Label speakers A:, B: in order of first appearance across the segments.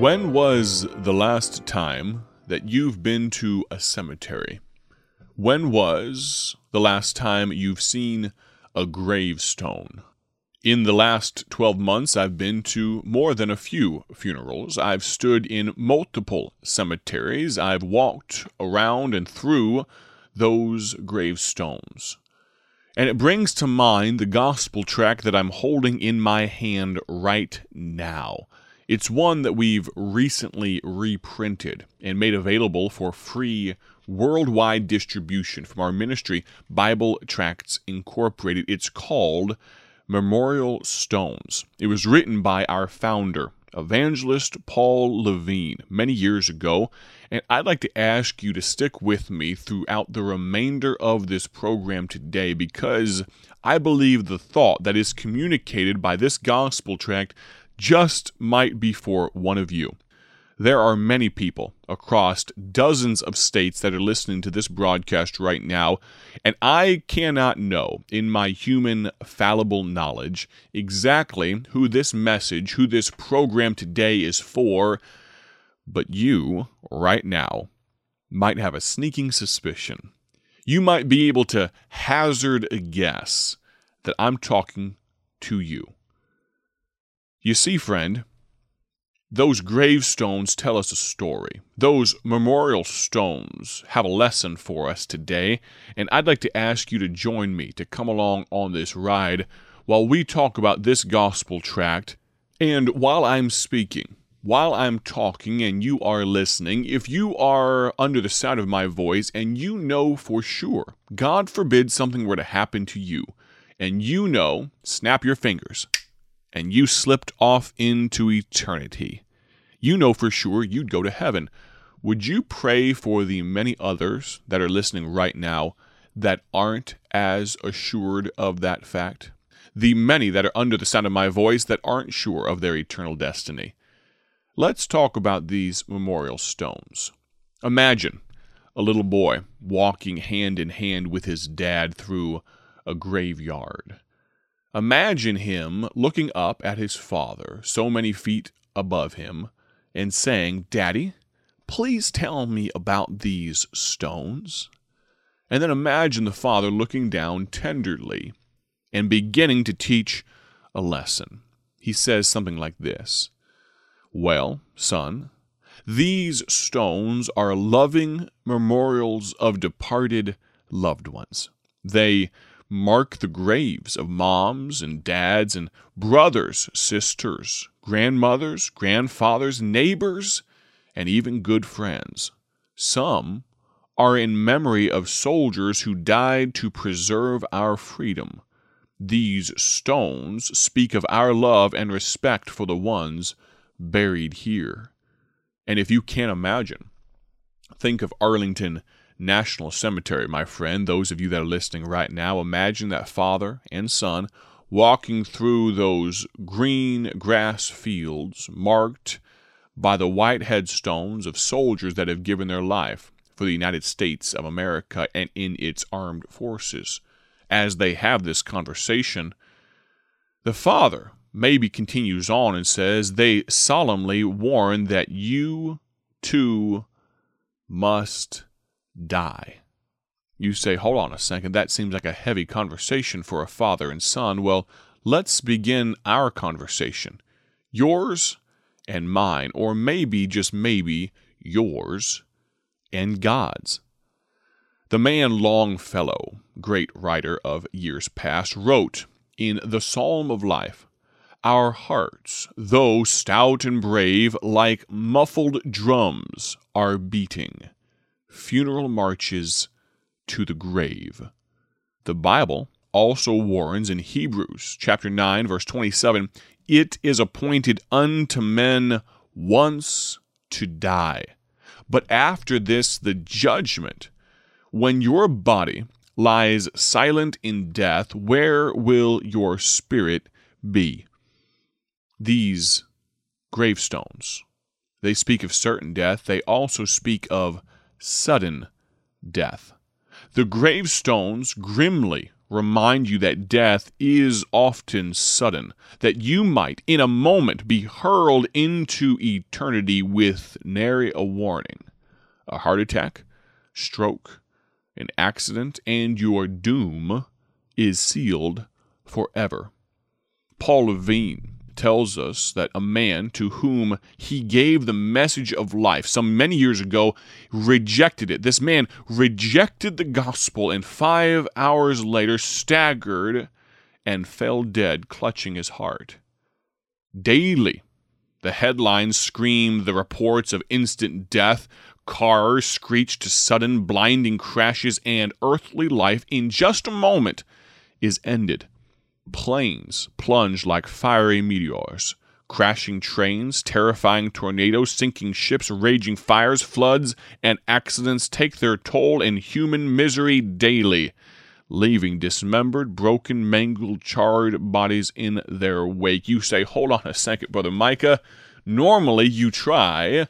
A: When was the last time that you've been to a cemetery? When was the last time you've seen a gravestone? In the last 12 months, I've been to more than a few funerals. I've stood in multiple cemeteries. I've walked around and through those gravestones. And it brings to mind the gospel tract that I'm holding in my hand right now. It's one that we've recently reprinted and made available for free worldwide distribution from our ministry, Bible Tracts Incorporated. It's called Memorial Stones. It was written by our founder, evangelist Paul Levine, many years ago, and I'd like to ask you to stick with me throughout the remainder of this program today because I believe the thought that is communicated by this gospel tract just might be for one of you. There are many people across dozens of states that are listening to this broadcast right now, and I cannot know, in my human fallible knowledge, exactly who this message, who this program today is for, but you, right now, might have a sneaking suspicion. You might be able to hazard a guess that I'm talking to you. You see, friend, those gravestones tell us a story. Those memorial stones have a lesson for us today, and I'd like to ask you to join me to come along on this ride while we talk about this gospel tract. And while I'm speaking, while I'm talking and you are listening, if you are under the sound of my voice and you know for sure, God forbid something were to happen to you, and you know, snap your fingers and you slipped off into eternity, you know for sure you'd go to heaven. Would you pray for the many others that are listening right now that aren't as assured of that fact? The many that are under the sound of my voice that aren't sure of their eternal destiny. Let's talk about these memorial stones. Imagine a little boy walking hand in hand with his dad through a graveyard. Imagine him looking up at his father, so many feet above him, and saying, Daddy, please tell me about these stones. And then imagine the father looking down tenderly and beginning to teach a lesson. He says something like this Well, son, these stones are loving memorials of departed loved ones. They mark the graves of moms and dads and brothers, sisters, grandmothers, grandfathers, neighbors, and even good friends. Some are in memory of soldiers who died to preserve our freedom. These stones speak of our love and respect for the ones buried here. And if you can't imagine, think of Arlington National Cemetery, my friend. Those of you that are listening right now, imagine that father and son walking through those green grass fields marked by the white headstones of soldiers that have given their life for the United States of America and in its armed forces. As they have this conversation, the father maybe continues on and says, They solemnly warn that you too must die. You say, hold on a second, that seems like a heavy conversation for a father and son. Well, let's begin our conversation. Yours and mine, or maybe, just maybe, yours and God's. The man Longfellow, great writer of years past, wrote in the Psalm of Life Our hearts, though stout and brave, like muffled drums, are beating funeral marches to the grave. The Bible also warns in Hebrews chapter 9 verse 27, it is appointed unto men once to die. But after this the judgment. When your body lies silent in death, where will your spirit be? These gravestones, they speak of certain death, they also speak of sudden death. The gravestones grimly remind you that death is often sudden, that you might, in a moment, be hurled into eternity with nary a warning. A heart attack, stroke, an accident, and your doom is sealed forever. Paul Levine tells us that a man to whom he gave the message of life some many years ago rejected it. This man rejected the gospel and five hours later staggered and fell dead, clutching his heart. Daily, the headlines screamed the reports of instant death, cars screeched to sudden blinding crashes, and earthly life in just a moment is ended. Planes plunge like fiery meteors. Crashing trains, terrifying tornadoes, sinking ships, raging fires, floods, and accidents take their toll in human misery daily, leaving dismembered, broken, mangled, charred bodies in their wake. You say, Hold on a second, Brother Micah. Normally, you try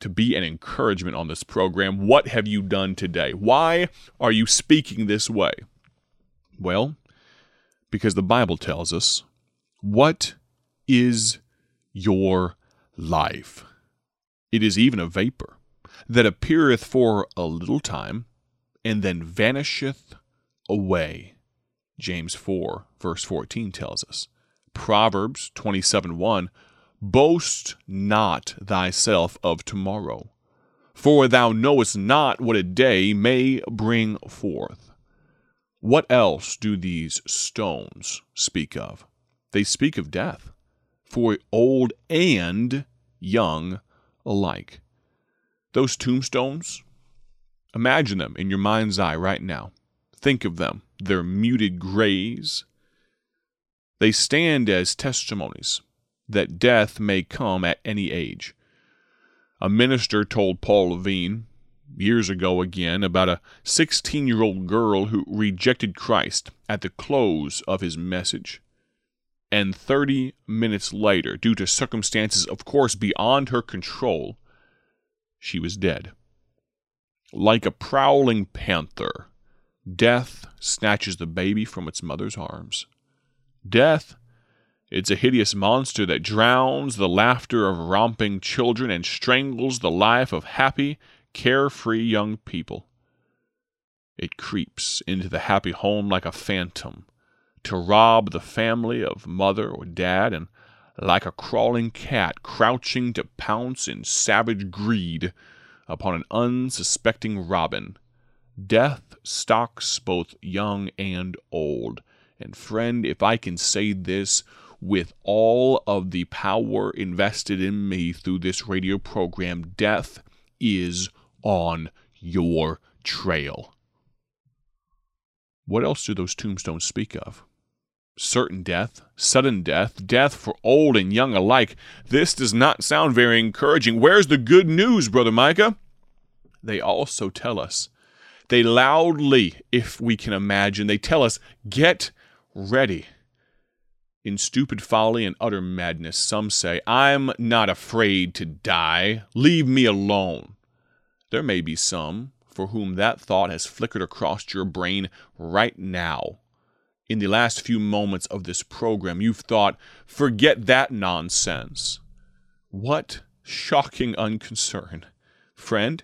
A: to be an encouragement on this program. What have you done today? Why are you speaking this way? Well, because the Bible tells us what is your life? It is even a vapor that appeareth for a little time and then vanisheth away. James 4, verse 14 tells us. Proverbs 27 1 Boast not thyself of tomorrow, for thou knowest not what a day may bring forth. What else do these stones speak of? They speak of death, for old and young alike. Those tombstones, imagine them in your mind's eye right now. Think of them, their muted grays. They stand as testimonies that death may come at any age. A minister told Paul Levine years ago again about a 16 year old girl who rejected Christ at the close of his message. And 30 minutes later, due to circumstances, of course, beyond her control, she was dead. Like a prowling panther, death snatches the baby from its mother's arms. Death, it's a hideous monster that drowns the laughter of romping children and strangles the life of happy carefree young people. It creeps into the happy home like a phantom to rob the family of mother or dad, and like a crawling cat crouching to pounce in savage greed upon an unsuspecting robin, death stalks both young and old. And friend, if I can say this with all of the power invested in me through this radio program, death is on your trail. What else do those tombstones speak of? Certain death, sudden death, death for old and young alike. This does not sound very encouraging. Where's the good news, Brother Micah? They also tell us, they loudly, if we can imagine, they tell us, get ready. In stupid folly and utter madness, some say, I'm not afraid to die. Leave me alone. There may be some for whom that thought has flickered across your brain right now. In the last few moments of this program, you've thought, forget that nonsense. What shocking unconcern. Friend,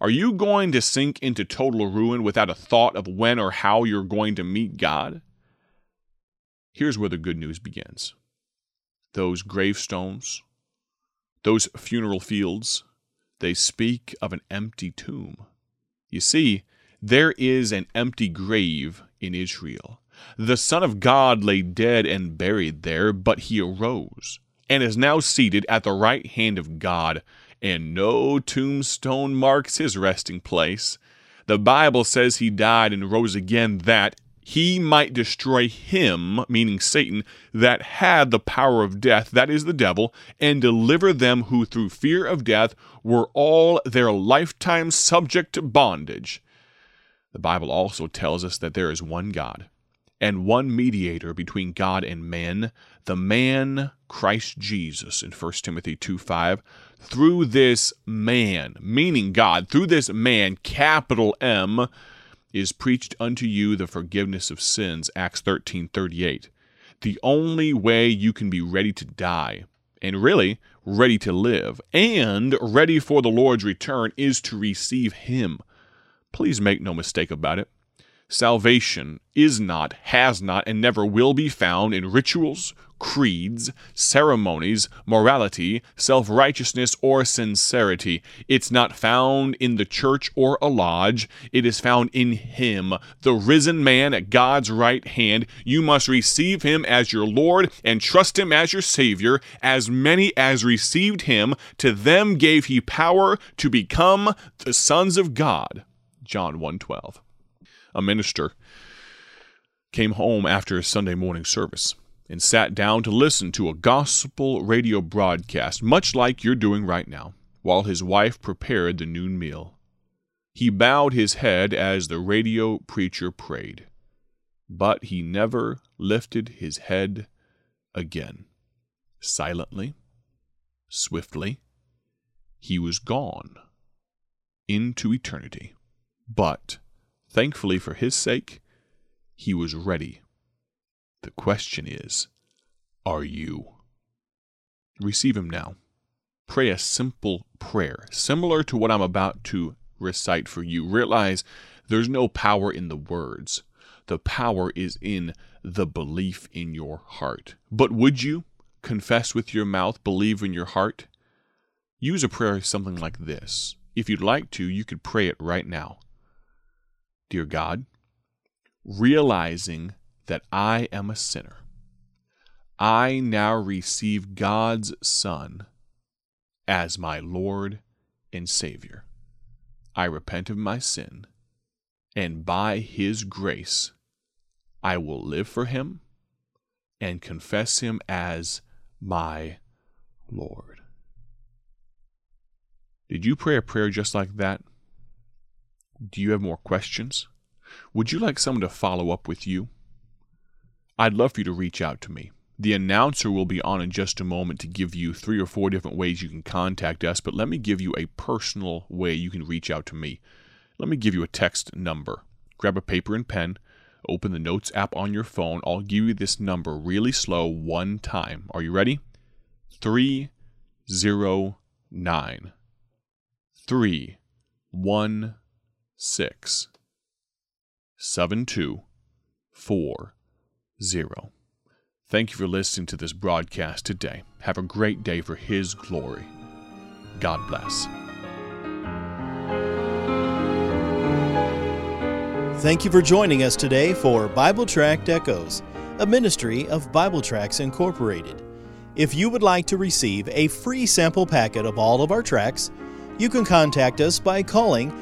A: are you going to sink into total ruin without a thought of when or how you're going to meet God? Here's where the good news begins those gravestones, those funeral fields, they speak of an empty tomb. You see, there is an empty grave in Israel. The Son of God lay dead and buried there, but he arose and is now seated at the right hand of God, and no tombstone marks his resting place. The Bible says he died and rose again that he might destroy him, meaning Satan, that had the power of death, that is the devil, and deliver them who through fear of death were all their lifetime subject to bondage. The Bible also tells us that there is one God and one mediator between God and men, the man Christ Jesus in 1 Timothy 2 5. Through this man, meaning God, through this man, capital M, is preached unto you the forgiveness of sins, Acts 13:38. The only way you can be ready to die and really ready to live and ready for the Lord's return is to receive him. Please make no mistake about it. Salvation is not, has not, and never will be found in rituals, creeds, ceremonies, morality, self righteousness, or sincerity. It's not found in the church or a lodge. It is found in Him, the risen man at God's right hand. You must receive Him as your Lord and trust Him as your Savior. As many as received Him, to them gave He power to become the sons of God. John 1:12. A minister came home after a Sunday morning service and sat down to listen to a gospel radio broadcast, much like you're doing right now, while his wife prepared the noon meal. He bowed his head as the radio preacher prayed, but he never lifted his head again. Silently, swiftly, he was gone into eternity. But, thankfully for his sake, he was ready the question is, are you? Receive Him now. Pray a simple prayer, similar to what I'm about to recite for you. Realize there's no power in the words, the power is in the belief in your heart. But would you confess with your mouth, believe in your heart? Use a prayer something like this. If you'd like to, you could pray it right now. Dear God, realizing that I am a sinner. I now receive God's Son as my Lord and Savior. I repent of my sin, and by His grace, I will live for Him and confess Him as my Lord. Did you pray a prayer just like that? Do you have more questions? Would you like someone to follow up with you? I'd love for you to reach out to me. The announcer will be on in just a moment to give you three or four different ways you can contact us, but let me give you a personal way you can reach out to me. Let me give you a text number. Grab a paper and pen, open the Notes app on your phone. I'll give you this number really slow one time. Are you ready? 309 316 7240 zero. Thank you for listening to this broadcast today. Have a great day for His glory. God bless.
B: Thank you for joining us today for Bible Tract Echoes, a ministry of Bible Tracts Incorporated. If you would like to receive a free sample packet of all of our tracts, you can contact us by calling